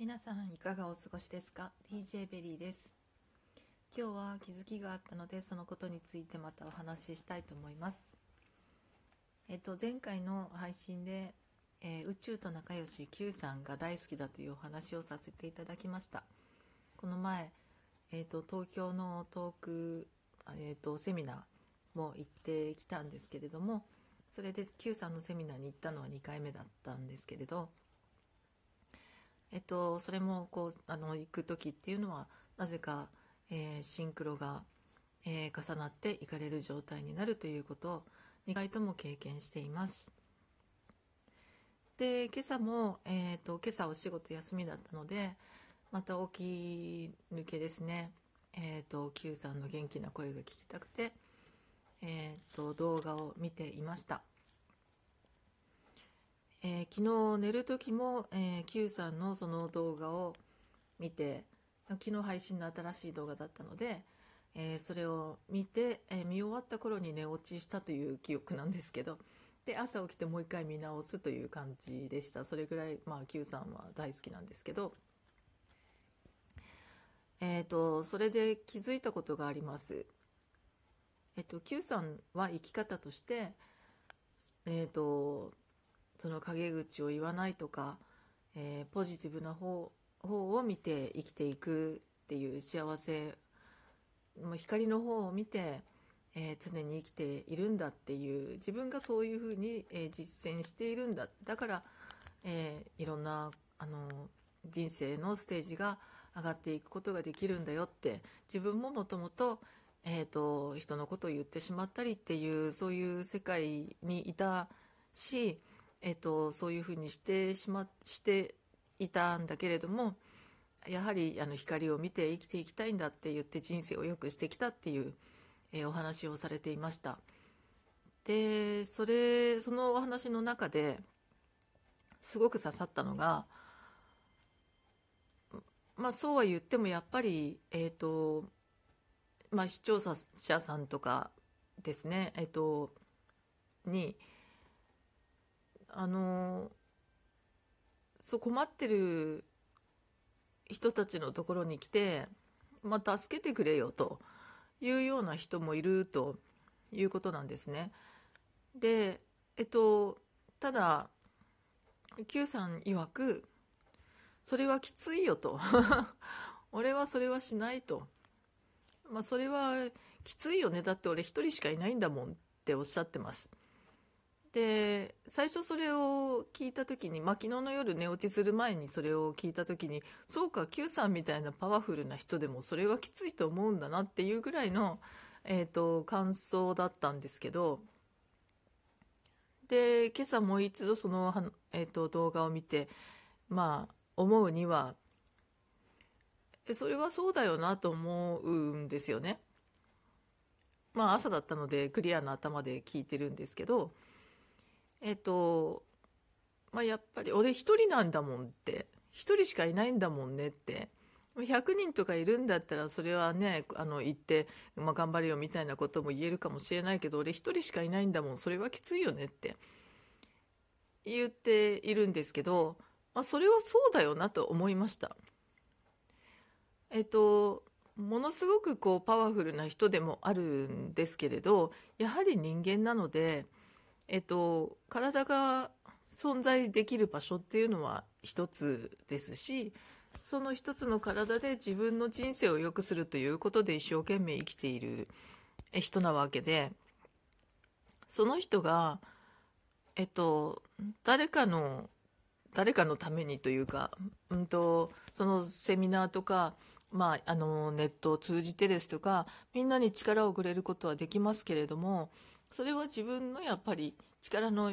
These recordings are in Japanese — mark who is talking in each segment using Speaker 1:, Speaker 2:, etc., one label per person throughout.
Speaker 1: 皆さんいかがお過ごしですか？DJ ベリーです。今日は気づきがあったのでそのことについてまたお話ししたいと思います。えっと前回の配信で、えー、宇宙と仲良し Q さんが大好きだというお話をさせていただきました。この前、えっと東京のトーク、えっとセミナーも行ってきたんですけれどもそれで Q さんのセミナーに行ったのは2回目だったんですけれどえっと、それもこうあの行く時っていうのはなぜか、えー、シンクロが、えー、重なって行かれる状態になるということを2回とも経験しています。で今朝も、えーと、今朝お仕事休みだったのでまた起き抜けですね、えーと、Q さんの元気な声が聞きたくて、えーと動画を見ていました。えー、昨日寝る時も、えー、Q さんのその動画を見て昨日配信の新しい動画だったので、えー、それを見て、え、見終わった頃に寝落ちしたという記憶なんですけどで朝起きてもう一回見直すという感じでしたそれぐらい、まあ、Q さんは大好きなんですけど、えーと、それで気づいたことがあります。えっと、Q さんは生き方として、えっとその陰口を言わないとか、えー、ポジティブな方方を見て生きていくっていう幸せも光の方を見て、えー、常に生きているんだっていう自分がそういうふうに、えー、実践しているんだ。だから、えー、いろんなあの人生のステージが上がっていくことができるんだよって自分ももともと,、えーと人のことを言ってしまったりっていうそういう世界にいたしえっと、そういうふうにしてしましていたんだけれどもやはりあの光を見て生きていきたいんだって言って人生を良くしてきたっていう、えー、お話をされていました。でそれそのお話の中ですごく刺さったのがまあそうは言ってもやっぱりえっ、ー、とまあ視聴者さんとかですねえっ、ー、とにあのそう困ってる人たちのところに来て、まあ、助けてくれよというような人もいるということなんですね。で、えっと、ただ、Q さん曰く、それはきついよと。俺はそれはしないと。まあ、それはきついよね。だって俺一人しかいないんだもんっておっしゃってます。で最初それを聞いた時に、まあ、昨日の夜寝落ちする前にそれを聞いた時にそうか Q さんみたいなパワフルな人でもそれはきついと思うんだなっていうぐらいの、えーと、感想だったんですけどで今朝もう一度その、えーと、動画を見てまあ思うにはそれはそうだよなと思うんですよね。まあ朝だったのでクリアな頭で聞いてるんですけどえっと、まあ、やっぱり俺一人なんだもんって。一人しかいないんだもんねって。100人とかいるんだったらそれはねあの言って、まあ、頑張れよみたいなことも言えるかもしれないけど俺一人しかいないんだもん。それはきついよねって。言っているんですけど、まあ、それはそうだよなと思いました。えっとものすごくこうパワフルな人でもあるんですけれどやはり人間なのでえっと、体が存在できる場所っていうのは一つですしその一つの体で自分の人生を良くするということで一生懸命生きている人なわけでその人がえっと誰かの誰かのためにというか、うんと、そのセミナーとか、まあ、あのネットを通じてですとかみんなに力をくれることはできますけれどもそれは自分のやっぱり力の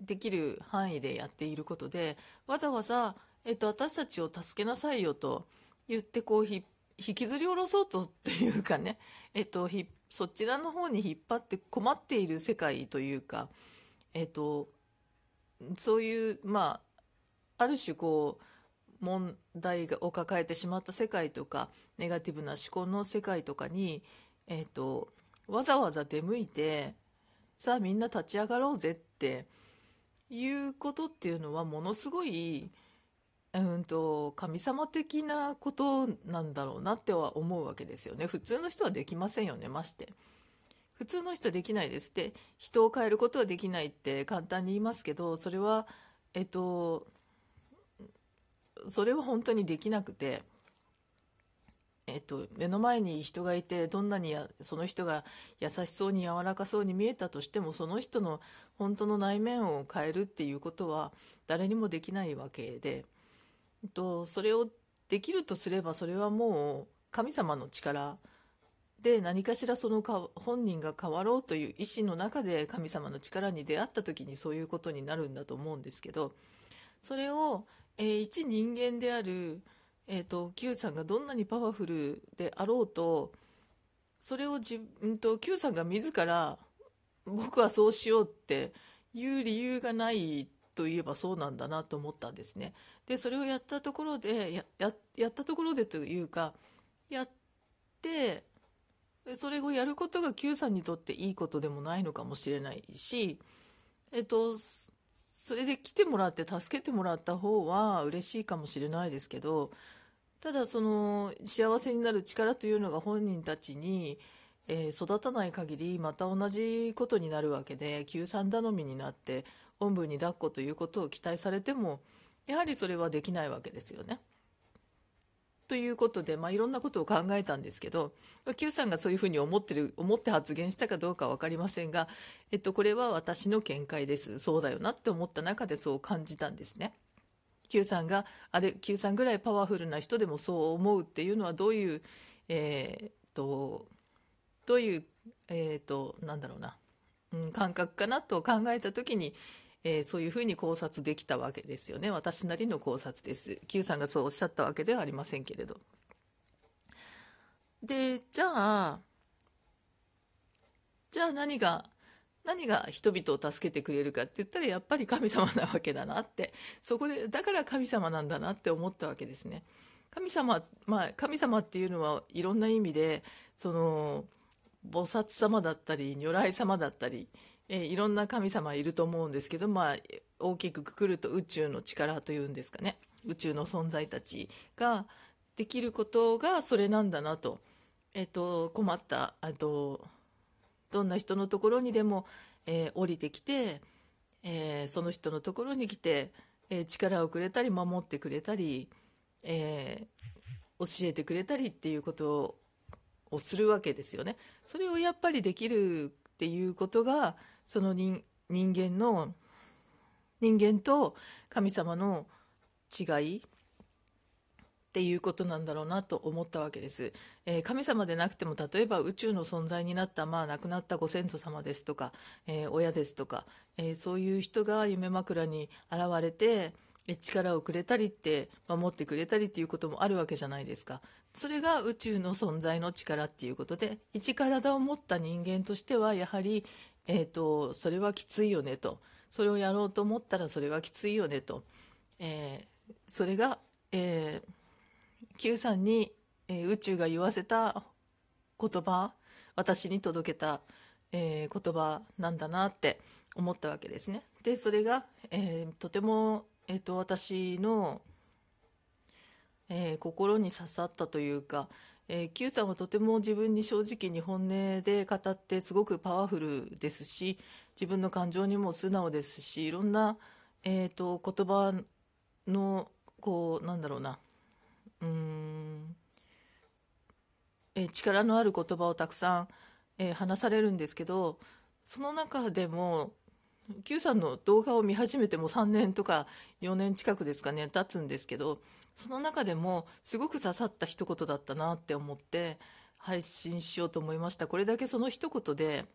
Speaker 1: できる範囲でやっていることでわざわざ、えっと、私たちを助けなさいよと言ってこう引きずり下ろそうとっていうかね、えっと、そちらの方に引っ張って困っている世界というか、えっと、そういうまあある種こう問題を抱えてしまった世界とかネガティブな思考の世界とかに、えっと、わざわざ出向いてさあみんな立ち上がろうぜっていうことっていうのはものすごいうんと神様的なことなんだろうなっては思うわけですよね。普通の人はできませんよねまして。普通の人はできないですって。人を変えることはできないって簡単に言いますけどそれはえっとそれは本当にできなくて。えっと、目の前に人がいてどんなにやその人が優しそうに柔らかそうに見えたとしてもその人の本当の内面を変えるっていうことは誰にもできないわけで、と、それをできるとすればそれはもう神様の力で何かしらそのか本人が変わろうという意思の中で神様の力に出会った時にそういうことになるんだと思うんですけどそれを、えー、一人間であるえーと、Q さんがどんなにパワフルであろうとそれを自分と Q さんが自ら僕はそうしようっていう理由がないといえばそうなんだなと思ったんですね。でそれをやったところでやややったところでというかやってそれをやることが Q さんにとっていいことでもないのかもしれないし、えっと、それで来てもらって助けてもらった方は嬉しいかもしれないですけどただその幸せになる力というのが本人たちに、えー、育たない限りまた同じことになるわけで救済頼みになっておんぶに抱っこということを期待されてもやはりそれはできないわけですよね。ということで、まあ、いろんなことを考えたんですけど Q さんがそういうふうに思ってる思って発言したかどうか分かりませんが、えっと、これは私の見解ですそうだよなって思った中でそう感じたんですね。Q さんがあれ Q さんぐらいパワフルな人でもそう思うっていうのはどういう、えー、とどういう、えーと、なんだろうな、うん、感覚かなと考えた時に、えー、そういうふうに考察できたわけですよね。私なりの考察です。Q さんがそうおっしゃったわけではありませんけれど。でじゃあじゃあ何が何が人々を助けてくれるかって言ったらやっぱり神様なわけだなって。そこでだから神様なんだなって思ったわけですね。神様まあ神様っていうのはいろんな意味でその菩薩様だったり如来様だったり、えいろんな神様いると思うんですけどまあ大きくくくると宇宙の力というんですかね。宇宙の存在たちができることがそれなんだなと、えっと、困ったあとどんな人のところにでも、えー、降りてきて、えー、その人のところに来て、えー、力をくれたり守ってくれたり、え教えてくれたりっていうことをするわけですよね。それをやっぱりできるっていうことがその人間の人間と神様の違いっていうことなんだろうなと思ったわけです、えー、神様でなくても例えば宇宙の存在になった、まあ、亡くなったご先祖様ですとか、えー、親ですとか、えー、そういう人が夢枕に現れて力をくれたりって守ってくれたりっていうこともあるわけじゃないですか。それが宇宙の存在の力っていうことで一体を持った人間としてはやはり、えーと、それはきついよねと。それをやろうと思ったらそれはきついよねと、えそれが、えー Q さんに、えー、宇宙が言わせた言葉私に届けた、えー、言葉なんだなって思ったわけですね。でそれが、えー、とても、えーと、私の、え心に刺さったというか、え Q さんはとても自分に正直に本音で語ってすごくパワフルですし自分の感情にも素直ですしいろんな、えーと言葉のこうなんだろうなうん。え力のある言葉をたくさん、え、話されるんですけどその中でも Q さんの動画を見始めても3年とか4年近くですかね経つんですけどその中でもすごく刺さった一言だったなって思って配信しようと思いました。これだけその一言で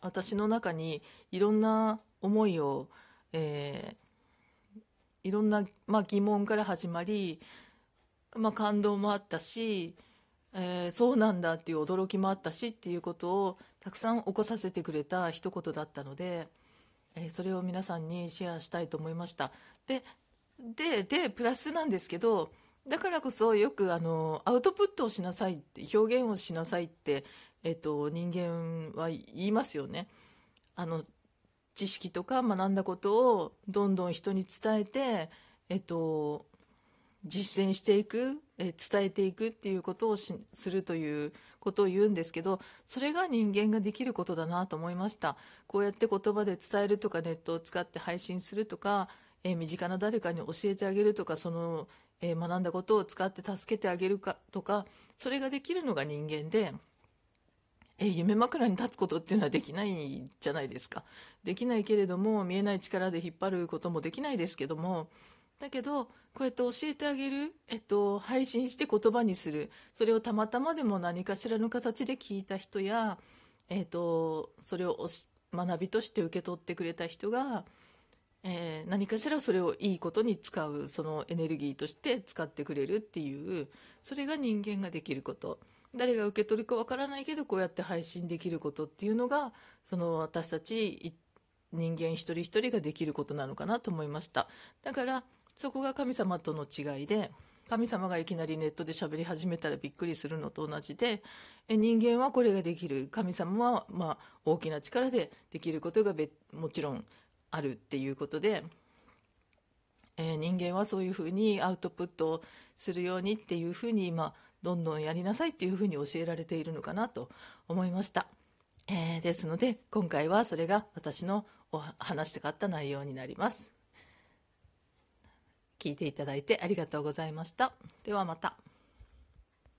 Speaker 1: 私の中にいろんな思いを、えー、いろんな、まあ、疑問から始まりまあ、感動もあったし、えー、そうなんだっていう驚きもあったしっていうことをたくさん起こさせてくれた一言だったので、えー、それを皆さんにシェアしたいと思いました。でででプラスなんですけどだからこそよくあのアウトプットをしなさいって表現をしなさいって、えっと、人間は言いますよね。あの知識とか学んだことをどんどん人に伝えて、えっと、実践していく、え伝えていくっていうことをするということを言うんですけどそれが人間ができることだなと思いましたこうやって言葉で伝えるとかネットを使って配信するとか、え身近な誰かに教えてあげるとかその、え学んだことを使って助けてあげるかとかそれができるのが人間で。え夢枕に立つことっていうのはできないじゃないですか。できないけれども見えない力で引っ張ることもできないですけどもだけどこうやって教えてあげる、えっと、配信して言葉にする。それをたまたまでも何かしらの形で聞いた人や、えっと、それを学びとして受け取ってくれた人が、えー、何かしらそれをいいことに使うそのエネルギーとして使ってくれるっていうそれが人間ができること。誰が受け取るかわからないけどこうやって配信できることっていうのがその私たち人間一人一人ができることなのかなと思いました。だからそこが神様との違いで神様がいきなりネットで喋り始めたらびっくりするのと同じで人間はこれができる。神様はまあ大きな力でできることがもちろんあるっていうことで、えー、人間はそういうふうにアウトプットするようにっていうふうに今どんどんやりなさいっていうふうに教えられているのかなと思いました、えー、ですので今回はそれが私の話したかった内容になります。聞いていただいてありがとうございました。ではまた。